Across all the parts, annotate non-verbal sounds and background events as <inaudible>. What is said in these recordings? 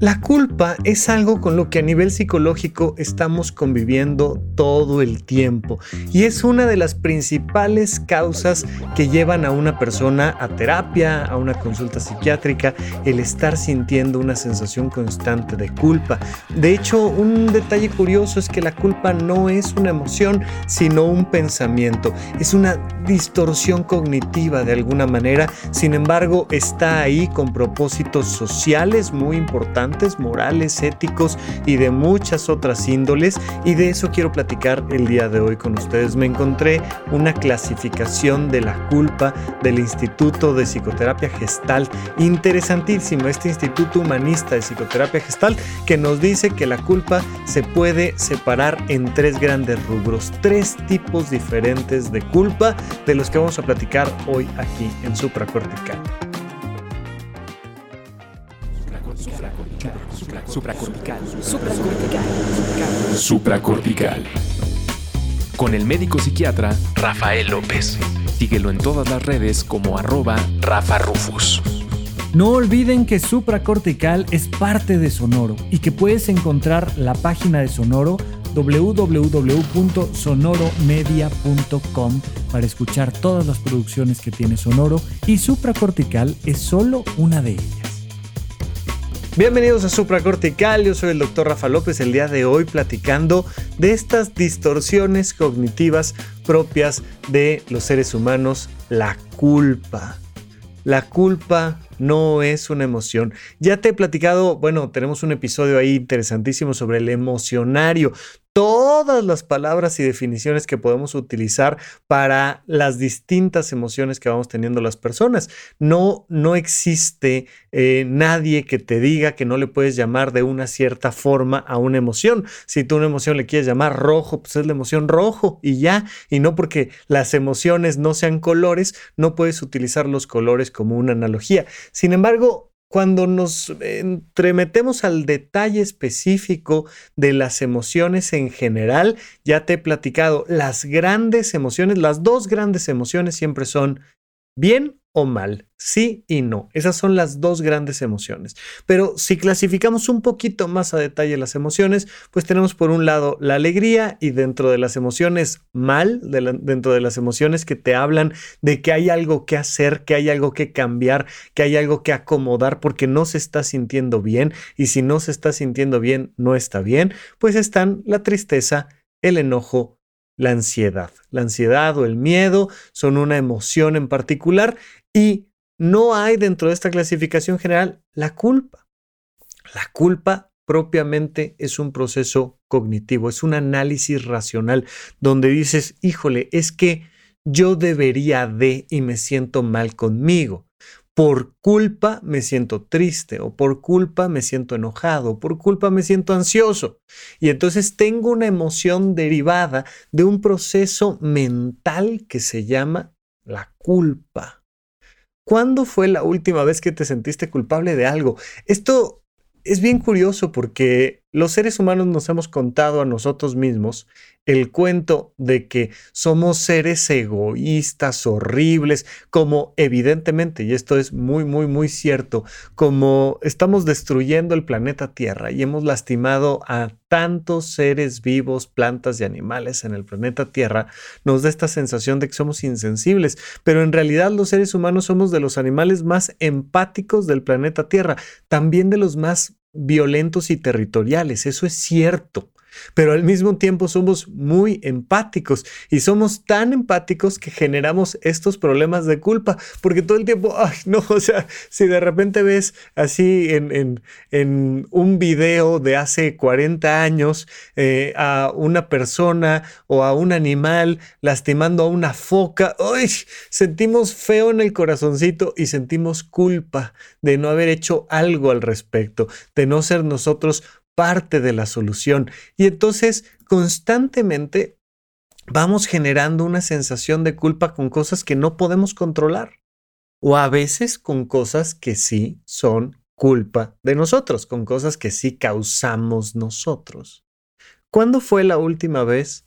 La culpa es algo con lo que a nivel psicológico estamos conviviendo todo el tiempo y es una de las principales causas que llevan a una persona a terapia, a una consulta psiquiátrica, el estar sintiendo una sensación constante de culpa. De hecho, un detalle curioso es que la culpa no es una emoción, sino un pensamiento. Es una distorsión cognitiva de alguna manera, sin embargo, está ahí con propósitos sociales muy importantes morales, éticos y de muchas otras índoles y de eso quiero platicar el día de hoy con ustedes. Me encontré una clasificación de la culpa del Instituto de Psicoterapia Gestal, interesantísimo, este Instituto Humanista de Psicoterapia Gestal que nos dice que la culpa se puede separar en tres grandes rubros, tres tipos diferentes de culpa de los que vamos a platicar hoy aquí en Supracortical. Supracortical. Supracortical. Supracortical. Con el médico psiquiatra Rafael López. Síguelo en todas las redes como arroba Rafa Rufus. No olviden que Supracortical es parte de Sonoro y que puedes encontrar la página de Sonoro www.sonoromedia.com para escuchar todas las producciones que tiene Sonoro y Supracortical es solo una de ellas. Bienvenidos a Supracortical, yo soy el doctor Rafa López, el día de hoy platicando de estas distorsiones cognitivas propias de los seres humanos, la culpa. La culpa no es una emoción. Ya te he platicado, bueno, tenemos un episodio ahí interesantísimo sobre el emocionario, todas las palabras y definiciones que podemos utilizar para las distintas emociones que vamos teniendo las personas. No, no existe eh, nadie que te diga que no le puedes llamar de una cierta forma a una emoción. Si tú una emoción le quieres llamar rojo, pues es la emoción rojo y ya. Y no porque las emociones no sean colores, no puedes utilizar los colores como una analogía. Sin embargo, cuando nos entremetemos al detalle específico de las emociones en general, ya te he platicado, las grandes emociones, las dos grandes emociones siempre son bien o mal, sí y no. Esas son las dos grandes emociones. Pero si clasificamos un poquito más a detalle las emociones, pues tenemos por un lado la alegría y dentro de las emociones mal, dentro de las emociones que te hablan de que hay algo que hacer, que hay algo que cambiar, que hay algo que acomodar porque no se está sintiendo bien y si no se está sintiendo bien, no está bien, pues están la tristeza, el enojo, la ansiedad. La ansiedad o el miedo son una emoción en particular y no hay dentro de esta clasificación general la culpa. La culpa propiamente es un proceso cognitivo, es un análisis racional donde dices, híjole, es que yo debería de y me siento mal conmigo por culpa me siento triste o por culpa me siento enojado, o por culpa me siento ansioso. Y entonces tengo una emoción derivada de un proceso mental que se llama la culpa. ¿Cuándo fue la última vez que te sentiste culpable de algo? Esto es bien curioso porque los seres humanos nos hemos contado a nosotros mismos el cuento de que somos seres egoístas, horribles, como evidentemente, y esto es muy, muy, muy cierto, como estamos destruyendo el planeta Tierra y hemos lastimado a tantos seres vivos, plantas y animales en el planeta Tierra, nos da esta sensación de que somos insensibles, pero en realidad los seres humanos somos de los animales más empáticos del planeta Tierra, también de los más violentos y territoriales, eso es cierto pero al mismo tiempo somos muy empáticos y somos tan empáticos que generamos estos problemas de culpa, porque todo el tiempo, ay, no, <laughs> o sea, si de repente ves así en, un video de hace 40 años eh, a una persona o a un animal lastimando a una foca, ay, sentimos feo en el corazoncito y sentimos culpa de no haber hecho algo al respecto, de no ser nosotros parte de la solución. Y entonces constantemente vamos generando una sensación de culpa con cosas que no podemos controlar. O a veces con cosas que sí son culpa de nosotros, con cosas que sí causamos nosotros. ¿Cuándo fue la última vez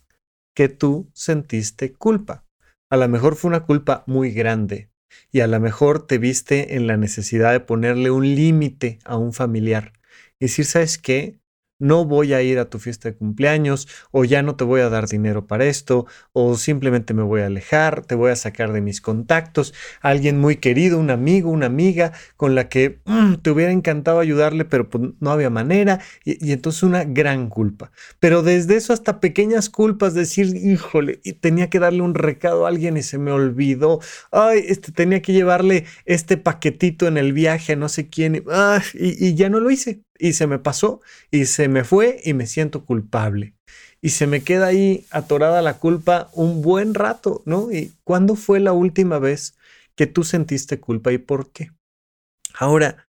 que tú sentiste culpa? A lo mejor fue una culpa muy grande y a lo mejor te viste en la necesidad de ponerle un límite a un familiar y decir, ¿sabes qué? No voy a ir a tu fiesta de cumpleaños o ya no te voy a dar dinero para esto o simplemente me voy a alejar, te voy a sacar de mis contactos, alguien muy querido, un amigo, una amiga con la que mm, te hubiera encantado ayudarle pero pues, no había manera y, entonces una gran culpa. Pero desde eso hasta pequeñas culpas, decir, híjole, tenía que darle un recado a alguien y se me olvidó, ay, este, tenía que llevarle este paquetito en el viaje a no sé quién y, y ya no lo hice y se me pasó y se me fue y me siento culpable. Y se me queda ahí atorada la culpa un buen rato, ¿no? ¿Y cuándo fue la última vez que tú sentiste culpa y por qué? Ahora,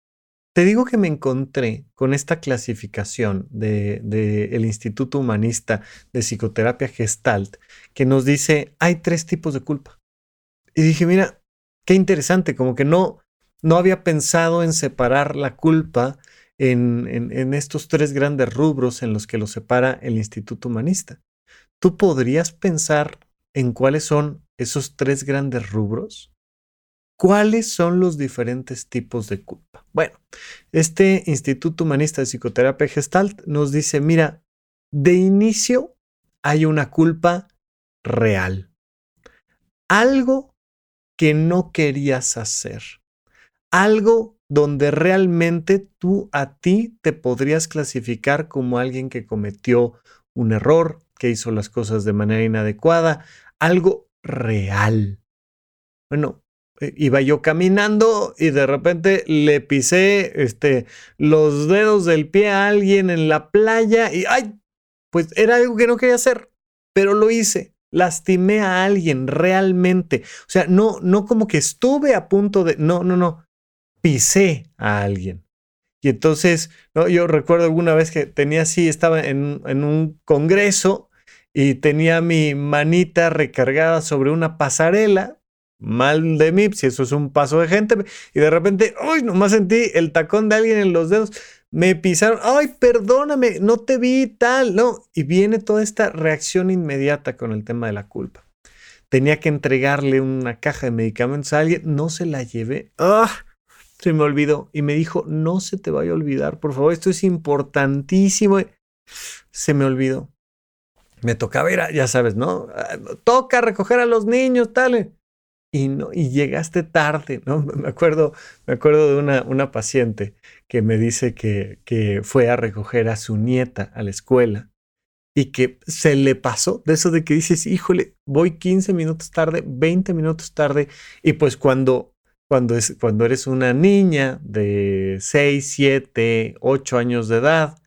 te digo que me encontré con esta clasificación del de, el Instituto Humanista de Psicoterapia Gestalt que nos dice hay tres tipos de culpa. Y dije, mira, qué interesante, como que no, no había pensado en separar la culpa en, estos tres grandes rubros en los que lo separa el Instituto Humanista. ¿Tú podrías pensar en cuáles son esos tres grandes rubros? ¿Cuáles son los diferentes tipos de culpa? Bueno, este Instituto Humanista de Psicoterapia Gestalt nos dice, mira, de inicio hay una culpa real. Algo que no querías hacer. Algo donde realmente tú a ti te podrías clasificar como alguien que cometió un error, que hizo las cosas de manera inadecuada, algo real. Bueno, eh, iba yo caminando y de repente le pisé este, los dedos del pie a alguien en la playa y ¡ay! Pues era algo que no quería hacer, pero lo hice. Lastimé a alguien realmente. O sea, no, no como que estuve a punto de. No, no, no pisé a alguien. Y entonces, ¿no? yo recuerdo alguna vez que tenía así, estaba en, un congreso y tenía mi manita recargada sobre una pasarela, mal de mí, si eso es un paso de gente, y de repente, uy, nomás sentí el tacón de alguien en los dedos, me pisaron, ay, perdóname, no te vi tal, no, y viene toda esta reacción inmediata con el tema de la culpa. Tenía que entregarle una caja de medicamentos a alguien, no se la llevé, ¡ah! Se me olvidó. Y me dijo, no se te vaya a olvidar, por favor, esto es importantísimo. Se me olvidó. Me tocaba ir, ya sabes, ¿no? Ah, toca recoger a los niños, tal. Y, no, y llegaste tarde, ¿no? <laughs> Me acuerdo, me acuerdo de una, una paciente que me dice que, que fue a recoger a su nieta a la escuela y que se le pasó de eso de que dices, híjole, voy 15 minutos tarde, 20 minutos tarde, y pues cuando cuando, es, cuando eres una niña de 6, 7, 8 años de edad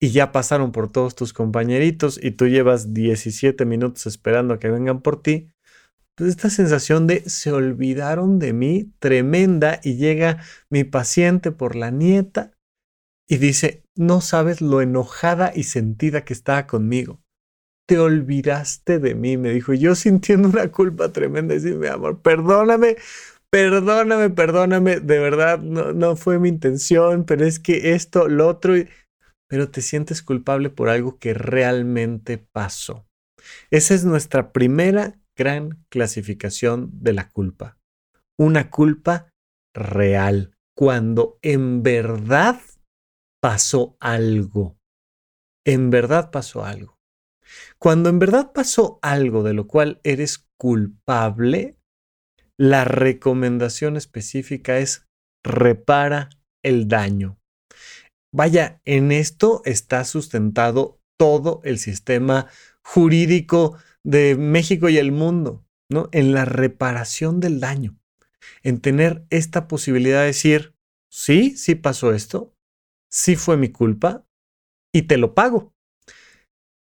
y ya pasaron por todos tus compañeritos y tú llevas 17 minutos esperando a que vengan por ti, pues esta sensación de se olvidaron de mí tremenda y llega mi paciente por la nieta y dice, no sabes lo enojada y sentida que estaba conmigo. Te olvidaste de mí, me dijo, yo sintiendo una culpa tremenda, y mi amor, perdóname perdóname, perdóname, de verdad no, no fue mi intención, pero es que esto, lo otro, pero te sientes culpable por algo que realmente pasó. Esa es nuestra primera gran clasificación de la culpa. Una culpa real, cuando en verdad pasó algo. En verdad pasó algo. Cuando en verdad pasó algo de lo cual eres culpable, la recomendación específica es repara el daño. Vaya, en esto está sustentado todo el sistema jurídico de México y el mundo, ¿no? En la reparación del daño, en tener esta posibilidad de decir, sí, sí pasó esto, sí fue mi culpa y te lo pago.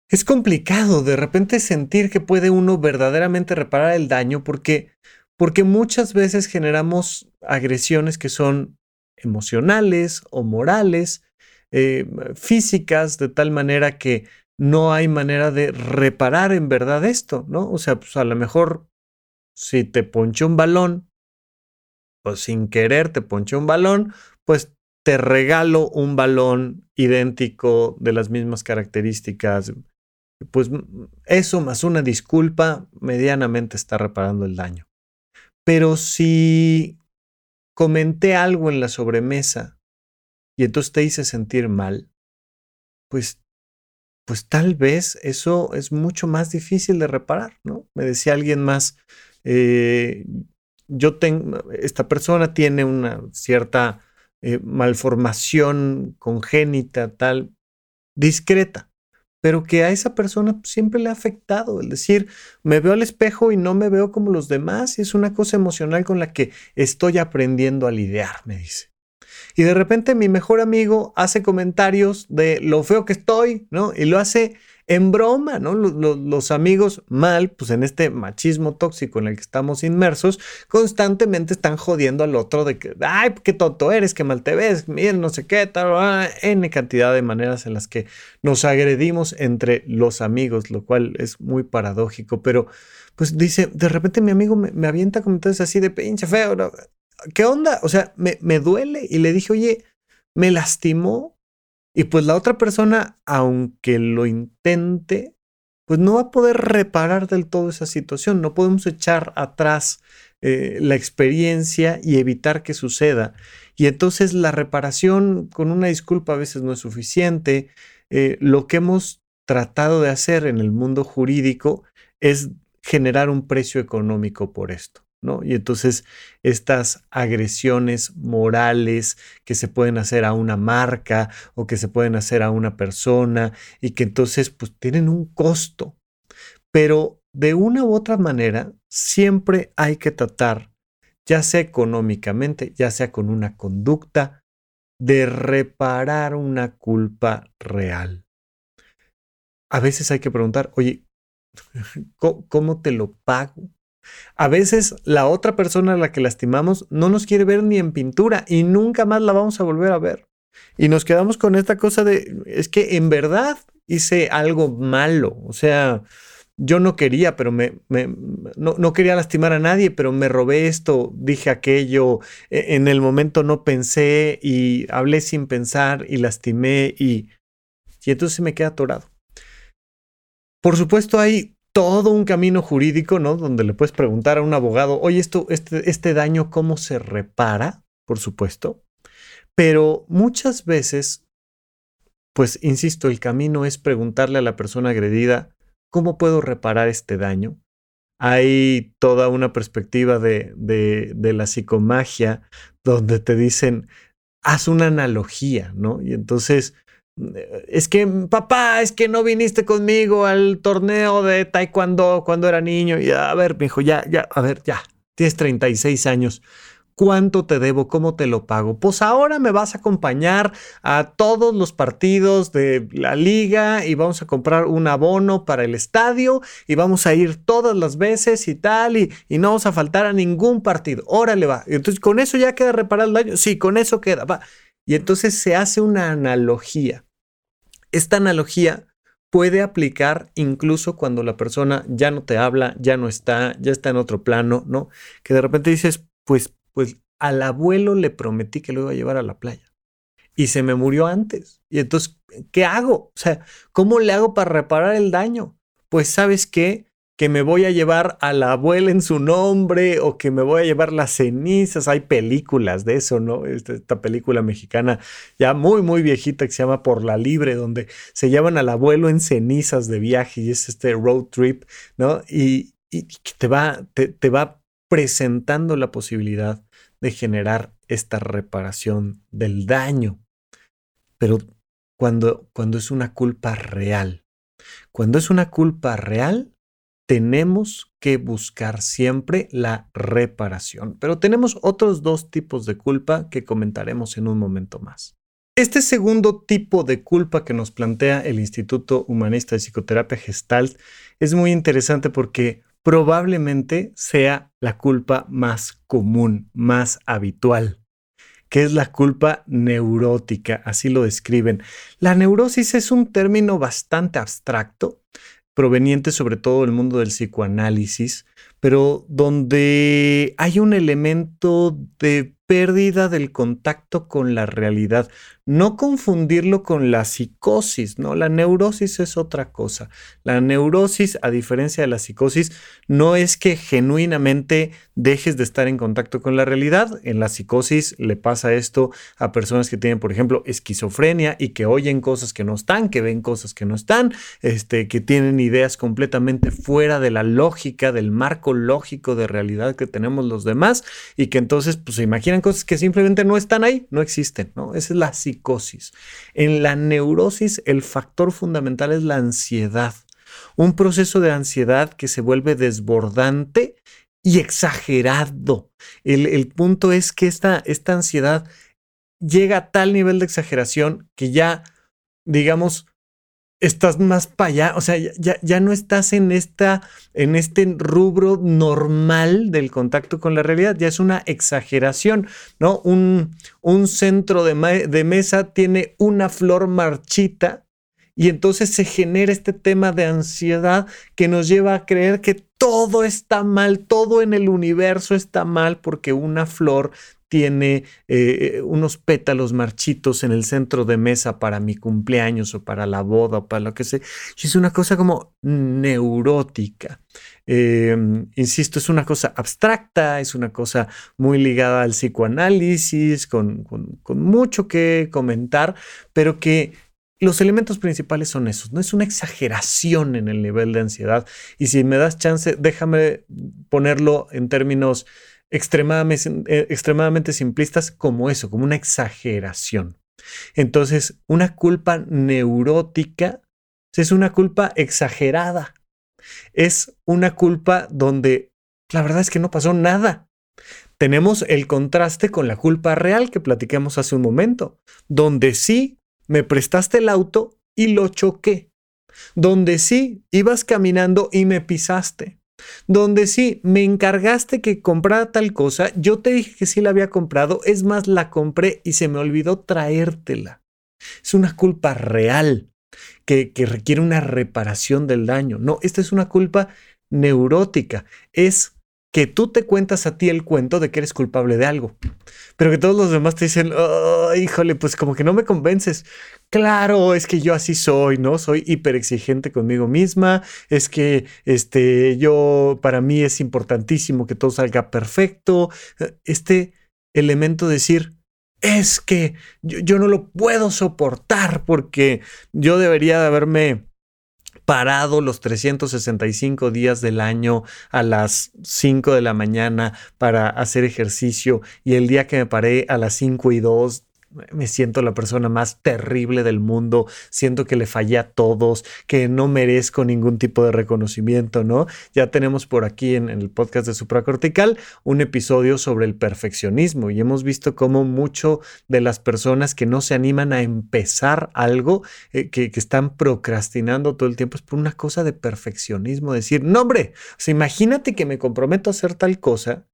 Es complicado de repente sentir que puede uno verdaderamente reparar el daño porque porque muchas veces generamos agresiones que son emocionales o morales, eh, físicas, de tal manera que no hay manera de reparar en verdad esto, ¿no? O sea, pues a lo mejor si te ponché un balón, pues sin querer te ponché un balón, pues te regalo un balón idéntico de las mismas características. Pues eso más una disculpa medianamente está reparando el daño. Pero si comenté algo en la sobremesa y entonces te hice sentir mal, pues, pues tal vez eso es mucho más difícil de reparar, ¿no? Me decía alguien más, eh, yo tengo, esta persona tiene una cierta eh, malformación congénita, tal, discreta, pero que a esa persona siempre le ha afectado. El decir, me veo al espejo y no me veo como los demás, y es una cosa emocional con la que estoy aprendiendo a lidiar, me dice. Y de repente mi mejor amigo hace comentarios de lo feo que estoy, ¿no? Y lo hace en broma, ¿no? Los, amigos mal, pues en este machismo tóxico en el que estamos inmersos, constantemente están jodiendo al otro de que, ay, qué tonto eres, qué mal te ves, miren, no sé qué, tal, N cantidad de maneras en las que nos agredimos entre los amigos, lo cual es muy paradójico, pero pues dice, de repente mi amigo me, avienta comentarios así de pinche feo, ¿qué onda? O sea, me, me duele y le dije, oye, me lastimó y pues la otra persona, aunque lo intente, pues no va a poder reparar del todo esa situación. No podemos echar atrás eh, la experiencia y evitar que suceda. Y entonces la reparación con una disculpa a veces no es suficiente. Eh, lo que hemos tratado de hacer en el mundo jurídico es generar un precio económico por esto. Y entonces estas agresiones morales que se pueden hacer a una marca o que se pueden hacer a una persona y que entonces pues tienen un costo. Pero de una u otra manera siempre hay que tratar, ya sea económicamente, ya sea con una conducta, de reparar una culpa real. A veces hay que preguntar, oye, <laughs> ¿cómo te lo pago? A veces la otra persona a la que lastimamos no nos quiere ver ni en pintura y nunca más la vamos a volver a ver. Y nos quedamos con esta cosa de, es que en verdad hice algo malo. O sea, yo no quería, pero me, no, no, quería lastimar a nadie, pero me robé esto, dije aquello, e, en el momento no pensé y hablé sin pensar y lastimé y, y entonces me queda atorado. Por supuesto hay todo un camino jurídico, ¿no? Donde le puedes preguntar a un abogado, oye, esto, este, este daño, ¿cómo se repara? Por supuesto. Pero muchas veces, pues, insisto, el camino es preguntarle a la persona agredida, ¿cómo puedo reparar este daño? Hay toda una perspectiva de, de, de la psicomagia donde te dicen, haz una analogía, ¿no? Y entonces es que, papá, es que no viniste conmigo al torneo de taekwondo cuando era niño. Y a ver, hijo, ya, ya, a ver, ya, tienes 36 años. ¿Cuánto te debo? ¿Cómo te lo pago? Pues ahora me vas a acompañar a todos los partidos de la liga y vamos a comprar un abono para el estadio y vamos a ir todas las veces y tal y, y no vamos a faltar a ningún partido. Órale va. Entonces, ¿con eso ya queda reparado el daño? Sí, con eso queda. Va. Y entonces se hace una analogía esta analogía puede aplicar incluso cuando la persona ya no te habla, ya no está, ya está en otro plano, ¿no? Que de repente dices, pues, pues al abuelo le prometí que lo iba a llevar a la playa y se me murió antes. Y entonces, ¿qué hago? O sea, ¿cómo le hago para reparar el daño? Pues sabes qué, que me voy a llevar a la abuela en su nombre o que me voy a llevar las cenizas. Hay películas de eso, ¿no? Esta, esta, película mexicana ya muy, muy viejita que se llama Por la Libre, donde se llevan al abuelo en cenizas de viaje y es este road trip, ¿no? Y, y te, va, te, te va presentando la posibilidad de generar esta reparación del daño. Pero cuando, cuando es una culpa real, cuando es una culpa real, tenemos que buscar siempre la reparación. Pero tenemos otros dos tipos de culpa que comentaremos en un momento más. Este segundo tipo de culpa que nos plantea el Instituto Humanista de Psicoterapia Gestalt es muy interesante porque probablemente sea la culpa más común, más habitual, que es la culpa neurótica, así lo describen. La neurosis es un término bastante abstracto, proveniente sobre todo del mundo del psicoanálisis, pero donde hay un elemento de pérdida del contacto con la realidad. No confundirlo con la psicosis, ¿no? La neurosis es otra cosa. La neurosis, a diferencia de la psicosis, no es que genuinamente dejes de estar en contacto con la realidad. En la psicosis le pasa esto a personas que tienen, por ejemplo, esquizofrenia y que oyen cosas que no están, que ven cosas que no están, este, que tienen ideas completamente fuera de la lógica, del marco lógico de realidad que tenemos los demás y que entonces pues, se cosas que simplemente no están ahí, no existen, ¿no? Esa es la psicosis. En la neurosis el factor fundamental es la ansiedad. Un proceso de ansiedad que se vuelve desbordante y exagerado. El, punto es que esta, esta ansiedad llega a tal nivel de exageración que ya, digamos, estás más para allá, o sea, ya, ya, no estás en, esta, en este rubro normal del contacto con la realidad, ya es una exageración, ¿no? Un, un centro de, de mesa tiene una flor marchita y entonces se genera este tema de ansiedad que nos lleva a creer que todo está mal, todo en el universo está mal porque una flor tiene eh, unos pétalos marchitos en el centro de mesa para mi cumpleaños o para la boda o para lo que sea. Es una cosa como neurótica. Em, insisto, es una cosa abstracta, es una cosa muy ligada al psicoanálisis, con, con mucho que comentar, pero que los elementos principales son esos, no es una exageración en el nivel de ansiedad. Y si me das chance, déjame ponerlo en términos extremadamente, eh, extremadamente simplistas como eso, como una exageración. Entonces, una culpa neurótica es una culpa exagerada. Es una culpa donde la verdad es que no pasó nada. Tenemos el contraste con la culpa real que platicamos hace un momento, donde sí me prestaste el auto y lo choqué, donde sí ibas caminando y me pisaste, donde sí, me encargaste que comprara tal cosa, yo te dije que sí la había comprado, es más, la compré y se me olvidó traértela. Es una culpa real que, requiere una reparación del daño. No, esta es una culpa neurótica, es que tú te cuentas a ti el cuento de que eres culpable de algo, pero que todos los demás te dicen, oh, híjole, pues como que no me convences. Claro, es que yo así soy, ¿no? Soy hiper exigente conmigo misma, es que este, yo, para mí es importantísimo que todo salga perfecto. Este elemento de decir, es que yo, yo no lo puedo soportar porque yo debería de haberme parado los 365 días del año a las 5 de la mañana para hacer ejercicio y el día que me paré a las 5 y 2 me siento la persona más terrible del mundo, siento que le fallé a todos, que no merezco ningún tipo de reconocimiento, ¿no? Ya tenemos por aquí en, el podcast de Supracortical un episodio sobre el perfeccionismo y hemos visto cómo mucho de las personas que no se animan a empezar algo, eh, que, que, están procrastinando todo el tiempo, es por una cosa de perfeccionismo, decir, no hombre, o imagínate que me comprometo a hacer tal cosa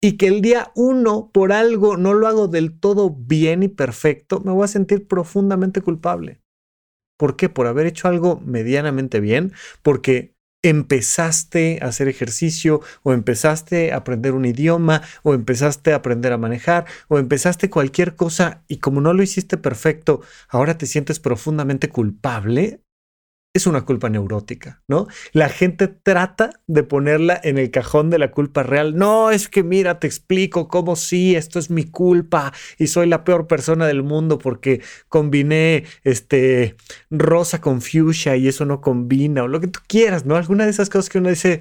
y que el día uno por algo no lo hago del todo bien y perfecto, me voy a sentir profundamente culpable. ¿Por qué? Por haber hecho algo medianamente bien, porque empezaste a hacer ejercicio o empezaste a aprender un idioma o empezaste a aprender a manejar o empezaste cualquier cosa y como no lo hiciste perfecto, ahora te sientes profundamente culpable es una culpa neurótica, ¿no? La gente trata de ponerla en el cajón de la culpa real. No, es que mira, te explico cómo sí, esto es mi culpa y soy la peor persona del mundo porque combiné este rosa con fuchsia y eso no combina o lo que tú quieras, ¿no? Alguna de esas cosas que uno dice,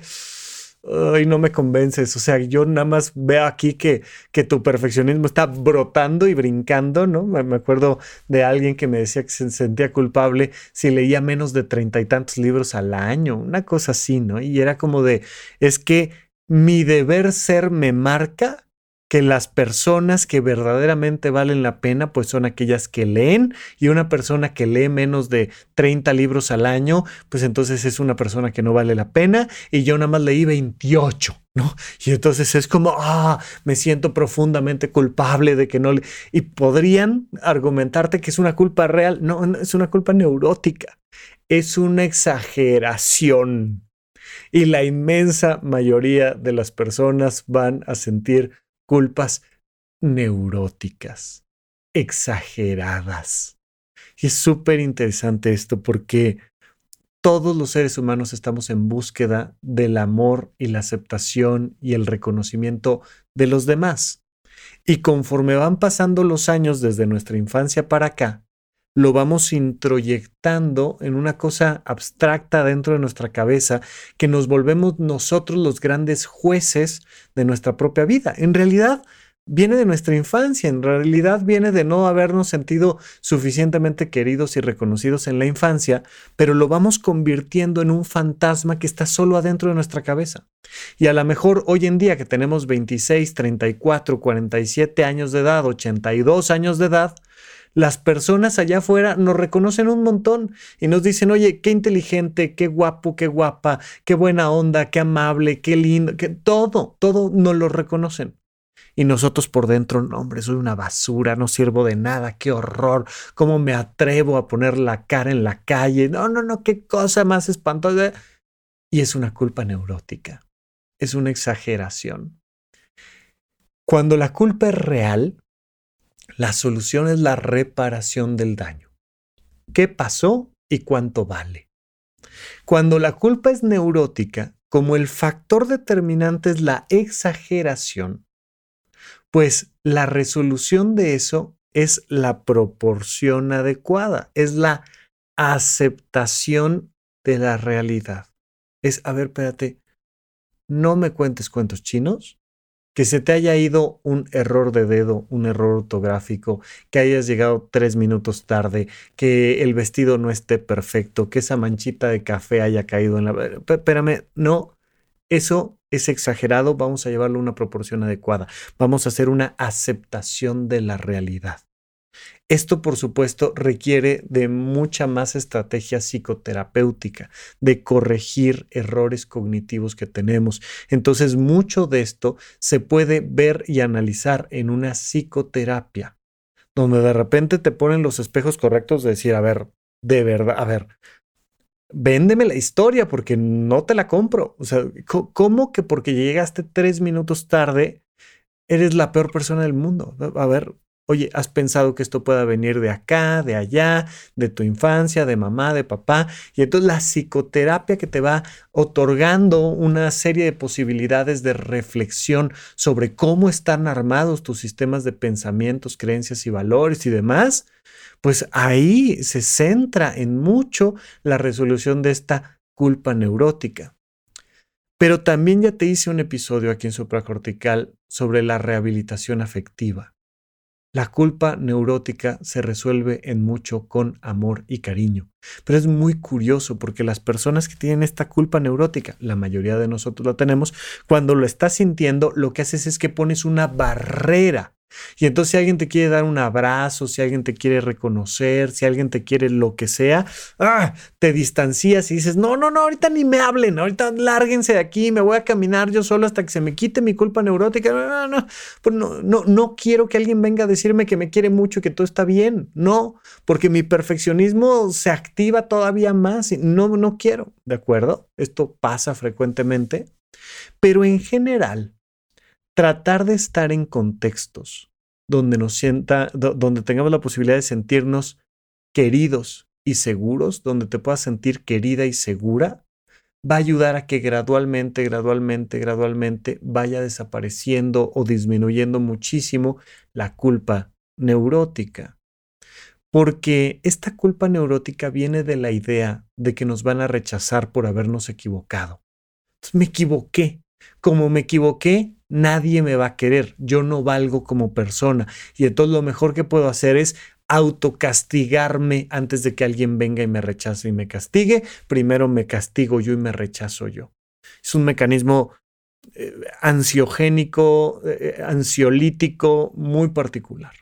Ay, no me convences. O sea, yo nada más veo aquí que, que tu perfeccionismo está brotando y brincando, ¿no? Me acuerdo de alguien que me decía que se sentía culpable si leía menos de treinta y tantos libros al año, una cosa así, ¿no? Y era como de, es que mi deber ser me marca que las personas que verdaderamente valen la pena pues son aquellas que leen y una persona que lee menos de 30 libros al año pues entonces es una persona que no vale la pena y yo nada más leí 28, ¿no? Y entonces es como, ah, me siento profundamente culpable de que no le... Y podrían argumentarte que es una culpa real, no, es una culpa neurótica, es una exageración. Y la inmensa mayoría de las personas van a sentir culpas neuróticas, exageradas. Y es súper interesante esto porque todos los seres humanos estamos en búsqueda del amor y la aceptación y el reconocimiento de los demás. Y conforme van pasando los años desde nuestra infancia para acá, lo vamos introyectando en una cosa abstracta dentro de nuestra cabeza que nos volvemos nosotros los grandes jueces de nuestra propia vida. En realidad, viene de nuestra infancia, en realidad viene de no habernos sentido suficientemente queridos y reconocidos en la infancia, pero lo vamos convirtiendo en un fantasma que está solo adentro de nuestra cabeza. Y a lo mejor hoy en día que tenemos 26, 34, 47 años de edad, 82 años de edad, las personas allá afuera nos reconocen un montón y nos dicen, oye, qué inteligente, qué guapo, qué guapa, qué buena onda, qué amable, qué lindo, que todo, todo nos lo reconocen. Y nosotros por dentro, no, hombre, soy una basura, no sirvo de nada, qué horror, cómo me atrevo a poner la cara en la calle, no, no, no, qué cosa más espantosa. Y es una culpa neurótica, es una exageración. Cuando la culpa es real, la solución es la reparación del daño. ¿Qué pasó y cuánto vale? Cuando la culpa es neurótica, como el factor determinante es la exageración, pues la resolución de eso es la proporción adecuada, es la aceptación de la realidad. Es, a ver, espérate, no me cuentes cuentos chinos, que se te haya ido un error de dedo, un error ortográfico, que hayas llegado tres minutos tarde, que el vestido no esté perfecto, que esa manchita de café haya caído en la... Espérame, no, eso es exagerado, vamos a llevarlo a una proporción adecuada, vamos a hacer una aceptación de la realidad. Esto, por supuesto, requiere de mucha más estrategia psicoterapéutica, de corregir errores cognitivos que tenemos. Entonces, mucho de esto se puede ver y analizar en una psicoterapia, donde de repente te ponen los espejos correctos de decir, a ver, de verdad, a ver, véndeme la historia porque no te la compro. O sea, ¿cómo que porque llegaste tres minutos tarde eres la peor persona del mundo? A ver, oye, ¿has pensado que esto pueda venir de acá, de allá, de tu infancia, de mamá, de papá? Y entonces la psicoterapia que te va otorgando una serie de posibilidades de reflexión sobre cómo están armados tus sistemas de pensamientos, creencias y valores y demás, pues ahí se centra en mucho la resolución de esta culpa neurótica. Pero también ya te hice un episodio aquí en supracortical sobre la rehabilitación afectiva. La culpa neurótica se resuelve en mucho con amor y cariño. Pero es muy curioso porque las personas que tienen esta culpa neurótica, la mayoría de nosotros la tenemos, cuando lo estás sintiendo, lo que haces es que pones una barrera y entonces si alguien te quiere dar un abrazo, si alguien te quiere reconocer, si alguien te quiere lo que sea, ¡ah! te distancias y dices, no, no, no, ahorita ni me hablen, ahorita lárguense de aquí, me voy a caminar yo solo hasta que se me quite mi culpa neurótica. No, no, pues no, no, no quiero que alguien venga a decirme que me quiere mucho y que todo está bien. No, porque mi perfeccionismo se activa todavía más y no, no quiero, ¿de acuerdo? Esto pasa frecuentemente, pero en general tratar de estar en contextos donde nos sienta, donde tengamos la posibilidad de sentirnos queridos y seguros, donde te puedas sentir querida y segura, va a ayudar a que gradualmente, gradualmente, gradualmente vaya desapareciendo o disminuyendo muchísimo la culpa neurótica. Porque esta culpa neurótica viene de la idea de que nos van a rechazar por habernos equivocado. me equivoqué. Como me equivoqué, nadie me va a querer, yo no valgo como persona. Y entonces lo mejor que puedo hacer es autocastigarme antes de que alguien venga y me rechace y me castigue. Primero me castigo yo y me rechazo yo. Es un mecanismo eh, ansiogénico, eh, ansiolítico muy particular.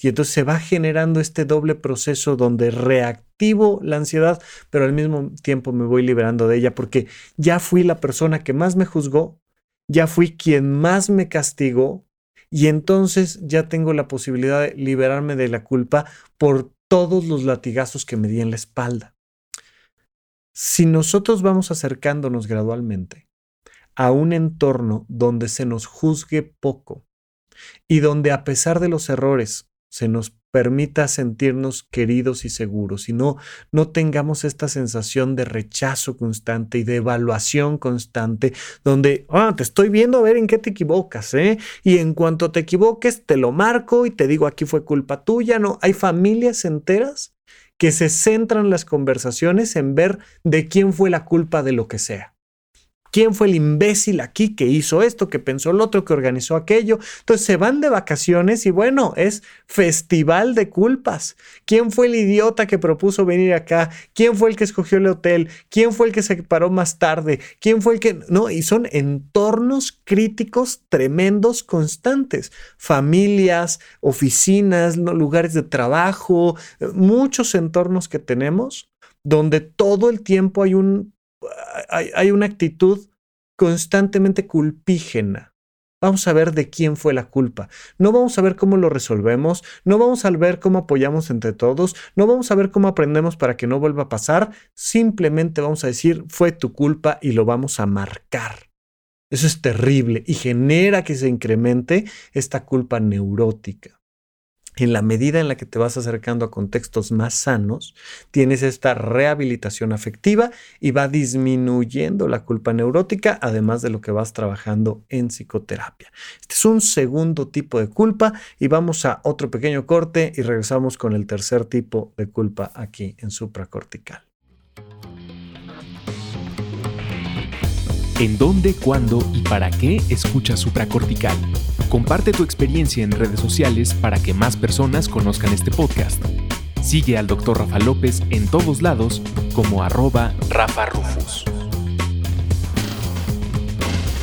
Y entonces se va generando este doble proceso donde reactivo la ansiedad, pero al mismo tiempo me voy liberando de ella porque ya fui la persona que más me juzgó, ya fui quien más me castigó y entonces ya tengo la posibilidad de liberarme de la culpa por todos los latigazos que me di en la espalda. Si nosotros vamos acercándonos gradualmente a un entorno donde se nos juzgue poco, y donde a pesar de los errores se nos permita sentirnos queridos y seguros y no, no tengamos esta sensación de rechazo constante y de evaluación constante, donde ah, te estoy viendo a ver en qué te equivocas, ¿eh? Y en cuanto te equivoques, te lo marco y te digo aquí fue culpa tuya, ¿no? Hay familias enteras que se centran las conversaciones en ver de quién fue la culpa de lo que sea. ¿Quién fue el imbécil aquí que hizo esto, que pensó el otro, que organizó aquello? Entonces se van de vacaciones y bueno, es festival de culpas. ¿Quién fue el idiota que propuso venir acá? ¿Quién fue el que escogió el hotel? ¿Quién fue el que se paró más tarde? ¿Quién fue el que... No, y son entornos críticos tremendos, constantes. Familias, oficinas, lugares de trabajo, muchos entornos que tenemos donde todo el tiempo hay un hay, una actitud constantemente culpígena. Vamos a ver de quién fue la culpa. No vamos a ver cómo lo resolvemos, no vamos a ver cómo apoyamos entre todos, no vamos a ver cómo aprendemos para que no vuelva a pasar. Simplemente vamos a decir, fue tu culpa y lo vamos a marcar. Eso es terrible y genera que se incremente esta culpa neurótica en la medida en la que te vas acercando a contextos más sanos, tienes esta rehabilitación afectiva y va disminuyendo la culpa neurótica, además de lo que vas trabajando en psicoterapia. Este es un segundo tipo de culpa y vamos a otro pequeño corte y regresamos con el tercer tipo de culpa aquí en supracortical. ¿En dónde, cuándo y para qué escucha supracortical? Comparte tu experiencia en redes sociales para que más personas conozcan este podcast. Sigue al Dr. Rafa López en todos lados como arroba Rafa Rufus.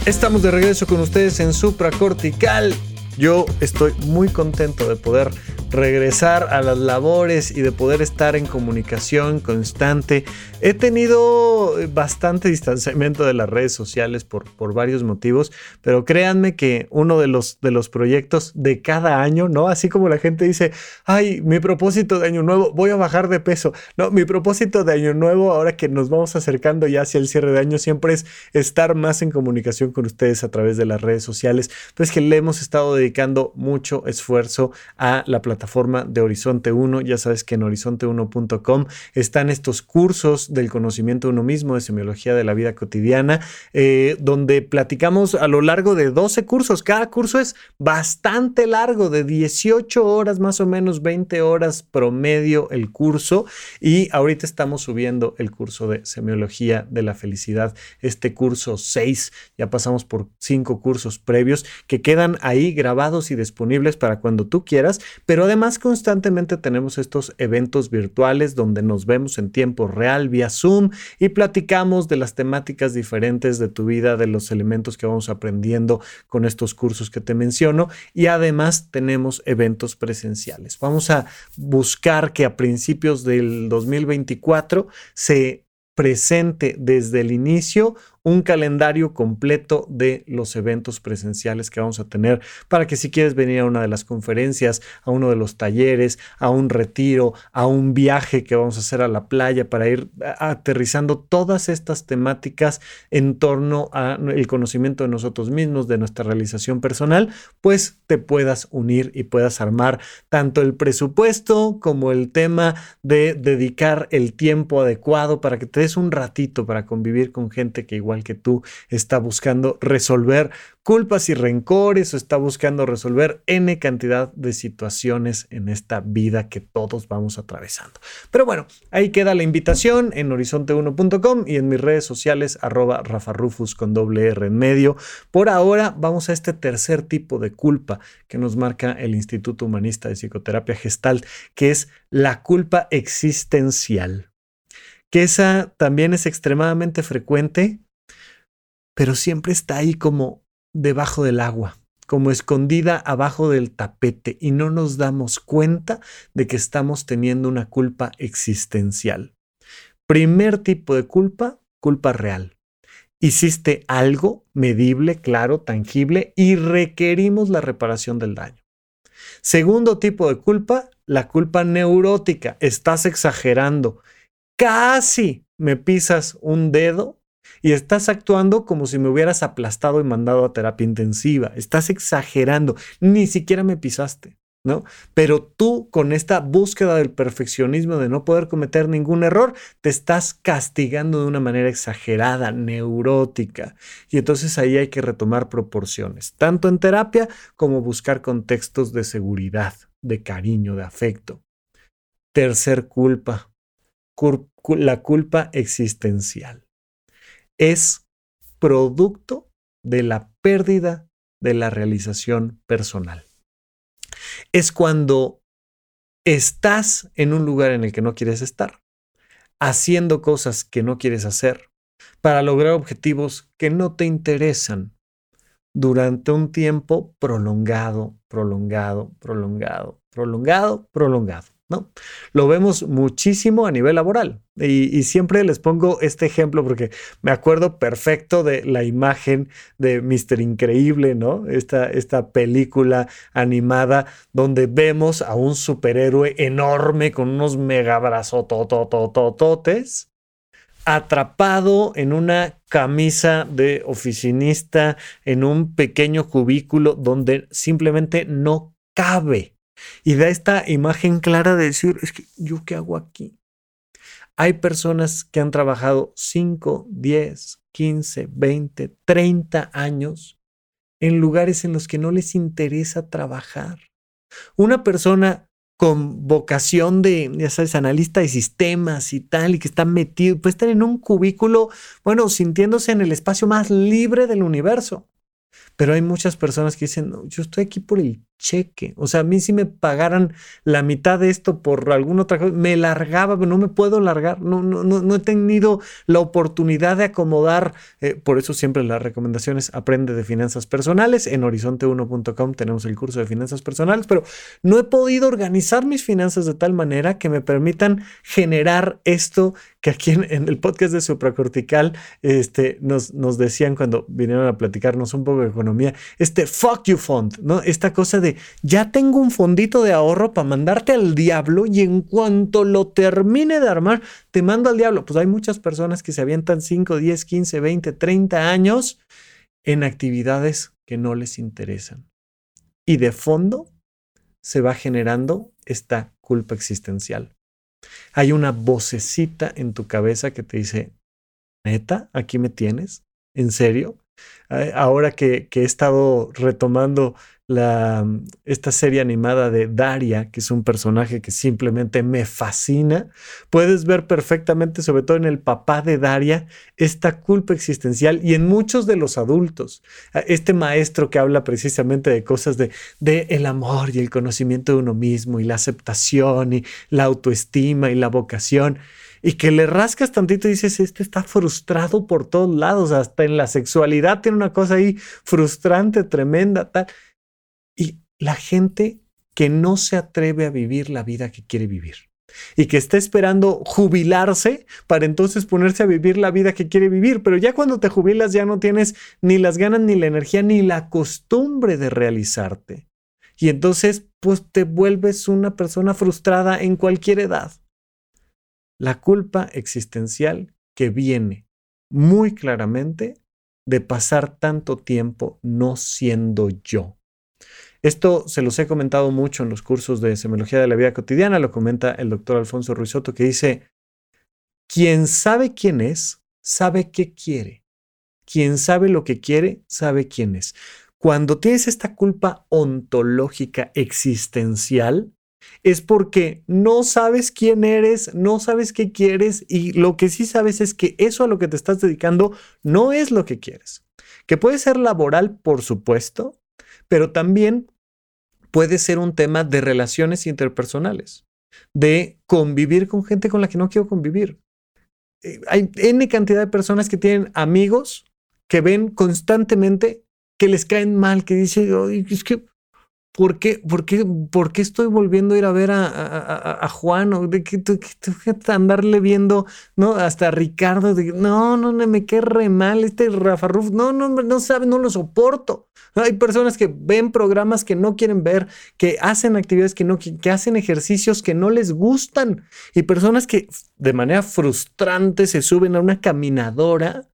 Estamos de regreso con ustedes en Supracortical. Yo estoy muy contento de poder regresar a las labores y de poder estar en comunicación constante. He tenido bastante distanciamiento de las redes sociales por, por varios motivos, pero créanme que uno de los, de los proyectos de cada año, ¿no? Así como la gente dice, ay, mi propósito de año nuevo, voy a bajar de peso. No, mi propósito de año nuevo, ahora que nos vamos acercando ya hacia el cierre de año, siempre es estar más en comunicación con ustedes a través de las redes sociales. Pues que le hemos estado dedicando mucho esfuerzo a la plataforma de Horizonte 1. Ya sabes que en horizonte1.com están estos cursos del conocimiento de uno mismo, de semiología de la vida cotidiana, eh, donde platicamos a lo largo de 12 cursos. Cada curso es bastante largo, de 18 horas, más o menos 20 horas promedio el curso. Y ahorita estamos subiendo el curso de semiología de la felicidad, este curso 6. Ya pasamos por 5 cursos previos que quedan ahí grabados y disponibles para cuando tú quieras, pero además constantemente tenemos estos eventos virtuales donde nos vemos en tiempo real Zoom y platicamos de las temáticas diferentes de tu vida, de los elementos que vamos aprendiendo con estos cursos que te menciono y además tenemos eventos presenciales. Vamos a buscar que a principios del 2024 se presente desde el inicio un calendario completo de los eventos presenciales que vamos a tener para que si quieres venir a una de las conferencias, a uno de los talleres, a un retiro, a un viaje que vamos a hacer a la playa para ir aterrizando todas estas temáticas en torno al conocimiento de nosotros mismos, de nuestra realización personal, pues te puedas unir y puedas armar tanto el presupuesto como el tema de dedicar el tiempo adecuado para que te des un ratito para convivir con gente que igual que tú, está buscando resolver culpas y rencores o está buscando resolver n cantidad de situaciones en esta vida que todos vamos atravesando. Pero bueno, ahí queda la invitación en horizonte1.com y en mis redes sociales arroba rafarufus con doble R en medio. Por ahora vamos a este tercer tipo de culpa que nos marca el Instituto Humanista de Psicoterapia Gestalt, que es la culpa existencial que esa también es extremadamente frecuente pero siempre está ahí como debajo del agua, como escondida abajo del tapete y no nos damos cuenta de que estamos teniendo una culpa existencial. Primer tipo de culpa, culpa real. Hiciste algo medible, claro, tangible y requerimos la reparación del daño. Segundo tipo de culpa, la culpa neurótica. Estás exagerando. Casi me pisas un dedo y estás actuando como si me hubieras aplastado y mandado a terapia intensiva. Estás exagerando, ni siquiera me pisaste. ¿No? Pero tú con esta búsqueda del perfeccionismo de no poder cometer ningún error, te estás castigando de una manera exagerada, neurótica. Y entonces ahí hay que retomar proporciones, tanto en terapia como buscar contextos de seguridad, de cariño, de afecto. Tercer culpa, la culpa existencial es producto de la pérdida de la realización personal. Es cuando estás en un lugar en el que no quieres estar, haciendo cosas que no quieres hacer, para lograr objetivos que no te interesan durante un tiempo prolongado, prolongado, prolongado, prolongado, prolongado. Lo vemos muchísimo a nivel laboral. Y, siempre les pongo este ejemplo porque me acuerdo perfecto de la imagen de Mr. Increíble, ¿no? Esta, esta película animada donde vemos a un superhéroe enorme con unos megabrazotototototes atrapado en una camisa de oficinista en un pequeño cubículo donde simplemente no cabe. Y da esta imagen clara de decir, es que yo qué hago aquí. Hay personas que han trabajado 5, 10, 15, 20, 30 años en lugares en los que no les interesa trabajar. Una persona con vocación de, ya sabes, analista de sistemas y tal, y que está metido, puede estar en un cubículo, bueno, sintiéndose en el espacio más libre del universo. Pero hay muchas personas que dicen, yo estoy aquí por el cheque. O sea, a mí si me pagaran la mitad de esto por alguna otra cosa, me largaba, no me puedo largar. No, no, no, he tenido la oportunidad de acomodar. Eh, por eso siempre las recomendaciones aprende de finanzas personales. En horizonte1.com tenemos el curso de finanzas personales, pero no he podido organizar mis finanzas de tal manera que me permitan generar esto que aquí en, el podcast de supracortical este, nos, nos decían cuando vinieron a platicarnos un poco de economía, este fuck you fund, ¿no? Esta cosa de ya tengo un fondito de ahorro para mandarte al diablo y en cuanto lo termine de armar, te mando al diablo. Pues hay muchas personas que se avientan 5, 10, 15, 20, 30 años en actividades que no les interesan. Y de fondo se va generando esta culpa existencial. Hay una vocecita en tu cabeza que te dice, neta, aquí me tienes, ¿en serio? Ahora que, que he estado retomando esta serie animada de Daria, que es un personaje que simplemente me fascina, puedes ver perfectamente, sobre todo en el papá de Daria, esta culpa existencial y en muchos de los adultos. Este maestro que habla precisamente de cosas de, de el amor y el conocimiento de uno mismo y la aceptación y la autoestima y la vocación y que le rascas tantito y dices, este está frustrado por todos lados, hasta en la sexualidad tiene una cosa ahí frustrante, tremenda, tal la gente que no se atreve a vivir la vida que quiere vivir y que está esperando jubilarse para entonces ponerse a vivir la vida que quiere vivir. Pero ya cuando te jubilas ya no tienes ni las ganas, ni la energía, ni la costumbre de realizarte. Y entonces pues te vuelves una persona frustrada en cualquier edad. La culpa existencial que viene muy claramente de pasar tanto tiempo no siendo yo. Esto se los he comentado mucho en los cursos de semiología de la vida cotidiana, lo comenta el doctor Alfonso Ruizotto, que dice, quien sabe quién es, sabe qué quiere. Quien sabe lo que quiere, sabe quién es. Cuando tienes esta culpa ontológica existencial, es porque no sabes quién eres, no sabes qué quieres y lo que sí sabes es que eso a lo que te estás dedicando no es lo que quieres. Que puede ser laboral, por supuesto, pero también puede ser un tema de relaciones interpersonales, de convivir con gente con la que no quiero convivir. Eh, hay N cantidad de personas que tienen amigos que ven constantemente que les caen mal, que dicen, es que ¿Por qué, por, qué, ¿Por qué estoy volviendo a ir a ver a, Juan? ¿O de que, andarle viendo, ¿no? Hasta a Ricardo. De, no, no, me quedé re mal este Rafa Ruf. No, no, no sabe, no lo soporto. Hay personas que ven programas que no quieren ver, que hacen actividades que no, que hacen ejercicios que no les gustan. Y personas que de manera frustrante se suben a una caminadora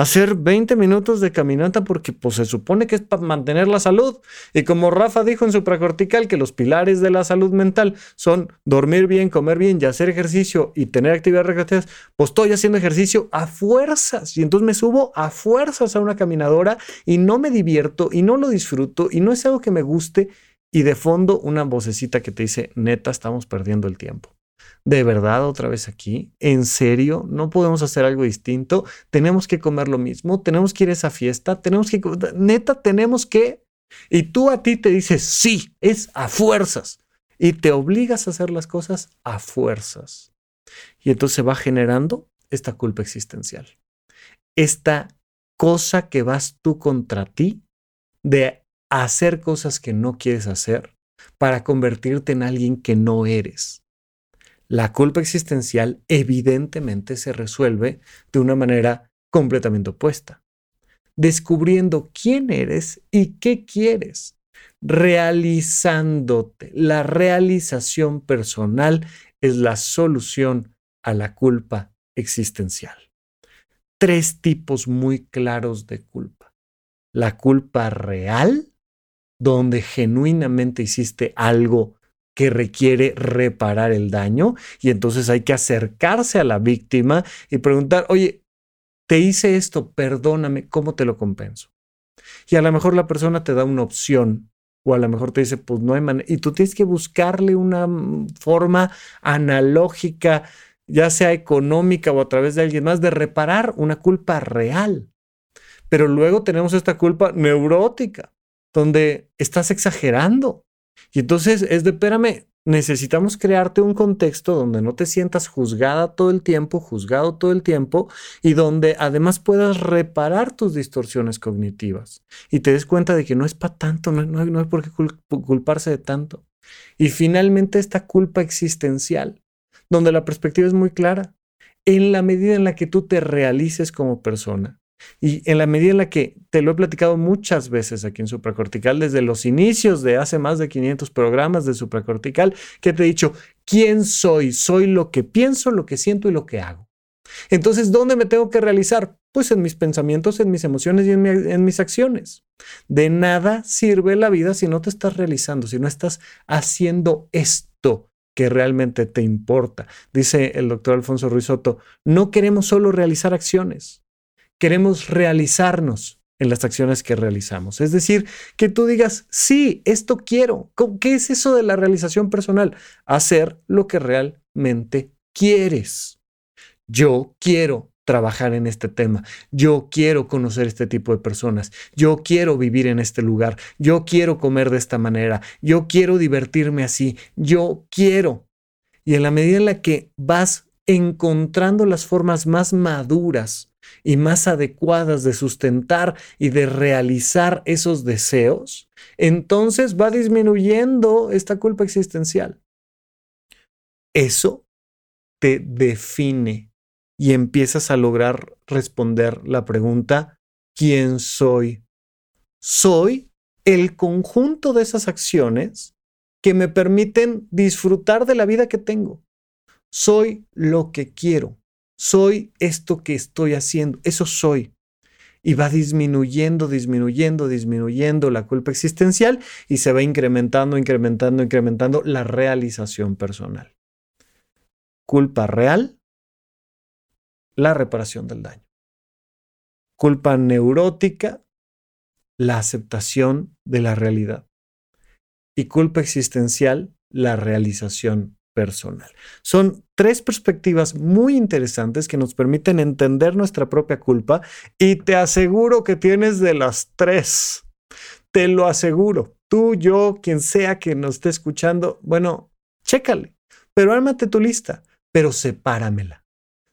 hacer 20 minutos de caminata porque pues, se supone que es para mantener la salud. Y como Rafa dijo en su precortical que los pilares de la salud mental son dormir bien, comer bien y hacer ejercicio y tener actividades recreativas, pues estoy haciendo ejercicio a fuerzas. Y entonces me subo a fuerzas a una caminadora y no me divierto y no lo disfruto y no es algo que me guste. Y de fondo una vocecita que te dice, neta, estamos perdiendo el tiempo. ¿De verdad otra vez aquí? ¿En serio? ¿No podemos hacer algo distinto? ¿Tenemos que comer lo mismo? ¿Tenemos que ir a esa fiesta? ¿Tenemos que... Neta, tenemos que... Y tú a ti te dices, sí, es a fuerzas. Y te obligas a hacer las cosas a fuerzas. Y entonces se va generando esta culpa existencial. Esta cosa que vas tú contra ti de hacer cosas que no quieres hacer para convertirte en alguien que no eres. La culpa existencial evidentemente se resuelve de una manera completamente opuesta, descubriendo quién eres y qué quieres, realizándote. La realización personal es la solución a la culpa existencial. Tres tipos muy claros de culpa. La culpa real, donde genuinamente hiciste algo que requiere reparar el daño y entonces hay que acercarse a la víctima y preguntar, oye, te hice esto, perdóname, ¿cómo te lo compenso? Y a lo mejor la persona te da una opción o a lo mejor te dice, pues no hay manera, y tú tienes que buscarle una mm, forma analógica, ya sea económica o a través de alguien más, de reparar una culpa real. Pero luego tenemos esta culpa neurótica, donde estás exagerando y entonces es de, espérame, necesitamos crearte un contexto donde no te sientas juzgada todo el tiempo, juzgado todo el tiempo, y donde además puedas reparar tus distorsiones cognitivas y te des cuenta de que no es para tanto, no, no, hay por qué culparse de tanto. Y finalmente esta culpa existencial, donde la perspectiva es muy clara. En la medida en la que tú te realices como persona, y en la medida en la que te lo he platicado muchas veces aquí en supracortical, desde los inicios de hace más de 500 programas de supracortical, que te he dicho, ¿quién soy? Soy lo que pienso, lo que siento y lo que hago. Entonces, ¿dónde me tengo que realizar? Pues en mis pensamientos, en mis emociones y en, mis acciones. De nada sirve la vida si no te estás realizando, si no estás haciendo esto que realmente te importa. Dice el doctor Alfonso Ruiz no queremos solo realizar acciones, queremos realizarnos en las acciones que realizamos. Es decir, que tú digas, sí, esto quiero. ¿Qué es eso de la realización personal? Hacer lo que realmente quieres. Yo quiero trabajar en este tema. Yo quiero conocer este tipo de personas. Yo quiero vivir en este lugar. Yo quiero comer de esta manera. Yo quiero divertirme así. Yo quiero. Y en la medida en la que vas encontrando las formas más maduras y más adecuadas de sustentar y de realizar esos deseos, entonces va disminuyendo esta culpa existencial. Eso te define y empiezas a lograr responder la pregunta, ¿quién soy? Soy el conjunto de esas acciones que me permiten disfrutar de la vida que tengo. Soy lo que quiero. Soy esto que estoy haciendo, eso soy. Y va disminuyendo, disminuyendo, disminuyendo la culpa existencial y se va incrementando, incrementando, incrementando la realización personal. Culpa real, la reparación del daño. Culpa neurótica, la aceptación de la realidad. Y culpa existencial, la realización personal. Son tres perspectivas muy interesantes que nos permiten entender nuestra propia culpa y te aseguro que tienes de las tres. Te lo aseguro. Tú, yo, quien sea que nos esté escuchando, bueno, chécale, pero ármate tu lista, pero sepáramela.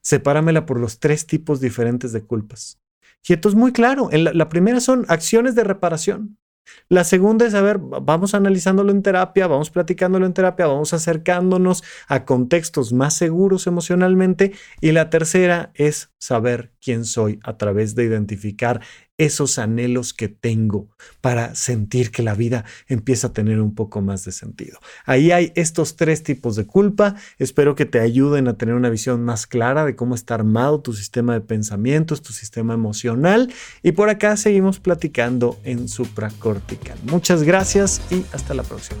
Sepáramela por los tres tipos diferentes de culpas. Y esto es muy claro. la, la primera son acciones de reparación. La segunda es, a ver, vamos analizándolo en terapia, vamos platicándolo en terapia, vamos acercándonos a contextos más seguros emocionalmente. Y la tercera es saber quién soy a través de identificar esos anhelos que tengo para sentir que la vida empieza a tener un poco más de sentido. Ahí hay estos tres tipos de culpa. Espero que te ayuden a tener una visión más clara de cómo está armado tu sistema de pensamientos, tu sistema emocional. Y por acá seguimos platicando en supracortical. Muchas gracias y hasta la próxima.